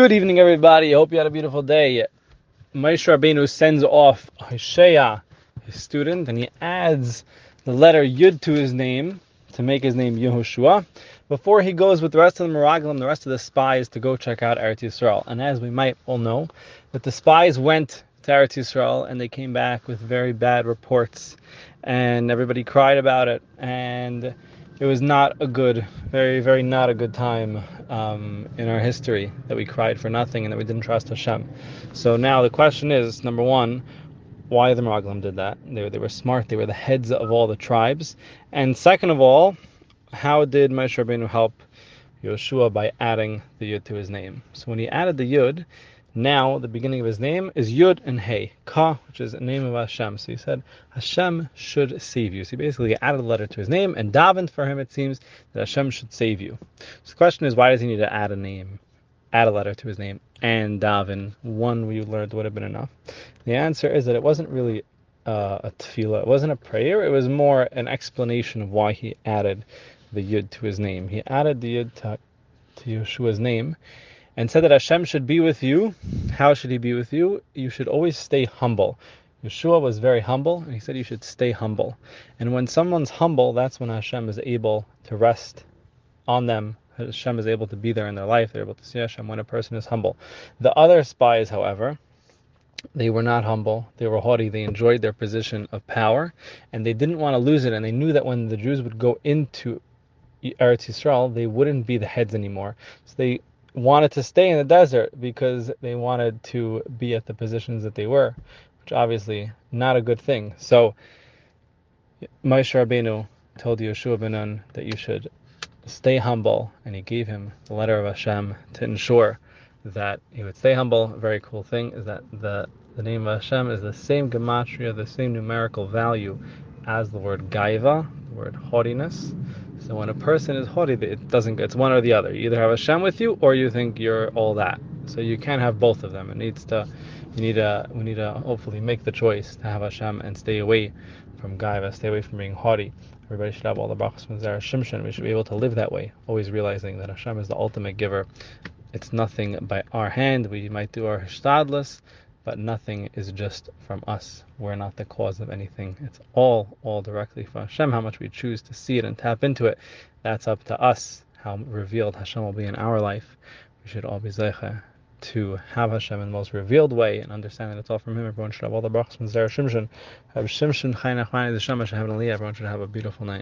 Good evening, everybody. Hope you had a beautiful day. Moshe Rabbeinu sends off Hoshea, his student, and he adds the letter Yud to his name to make his name Yehoshua before he goes with the rest of the Meraglim, the rest of the spies, to go check out Eretz Yisrael. And as we might all know, that the spies went to Eretz Yisrael and they came back with very bad reports, and everybody cried about it, and it was not a good, very, very not a good time um, in our history that we cried for nothing and that we didn't trust Hashem. So now the question is, number one, why the Meraglim did that? They, they were smart. They were the heads of all the tribes. And second of all, how did Moshe Rabbeinu help Yeshua by adding the Yud to his name? So when he added the Yud, now the beginning of his name is Yud and Hey, Ka, which is the name of Hashem. So he said, Hashem should save you. So he basically added a letter to his name, and davened for him, it seems, that Hashem should save you. So the question is, why does he need to add a name, add a letter to his name, and daven? One we learned would have been enough. The answer is that it wasn't really uh, a tefillah, it wasn't a prayer, it was more an explanation of why he added the Yud to his name. He added the Yud to, to Yeshua's name and said that Hashem should be with you. How should He be with you? You should always stay humble. Yeshua was very humble, and he said you should stay humble. And when someone's humble, that's when Hashem is able to rest on them. Hashem is able to be there in their life. They're able to see Hashem when a person is humble. The other spies, however, they were not humble. They were haughty. They enjoyed their position of power, and they didn't want to lose it. And they knew that when the Jews would go into Eretz Yisrael, they wouldn't be the heads anymore. So they wanted to stay in the desert because they wanted to be at the positions that they were, which obviously not a good thing. So Moshe Rabbeinu told Yeshua ben Nun that you should stay humble, and he gave him the letter of Hashem to ensure that he would stay humble. A very cool thing is that the the name of Hashem is the same gematria, the same numerical value as the word gaiva, the word haughtiness. So when a person is haughty, it doesn't. It's one or the other. You either have Hashem with you, or you think you're all that. So you can't have both of them. It needs to. You need to. We need to hopefully make the choice to have Hashem and stay away from gaiva, stay away from being haughty. Everybody should have all the brachas from Zera Shimshon. We should be able to live that way, always realizing that Hashem is the ultimate giver. It's nothing by our hand. We might do our hishtadlus, but nothing is just from us. We're not the cause of anything. It's all, all directly from Hashem. How much we choose to see it and tap into it, that's up to us. How revealed Hashem will be in our life. We should all be zeicha to have Hashem in the most revealed way and understand that it's all from Him. Everyone should have all the brachas from Zera Shimshon. Have Shimshon Chaynach Everyone should have a beautiful night.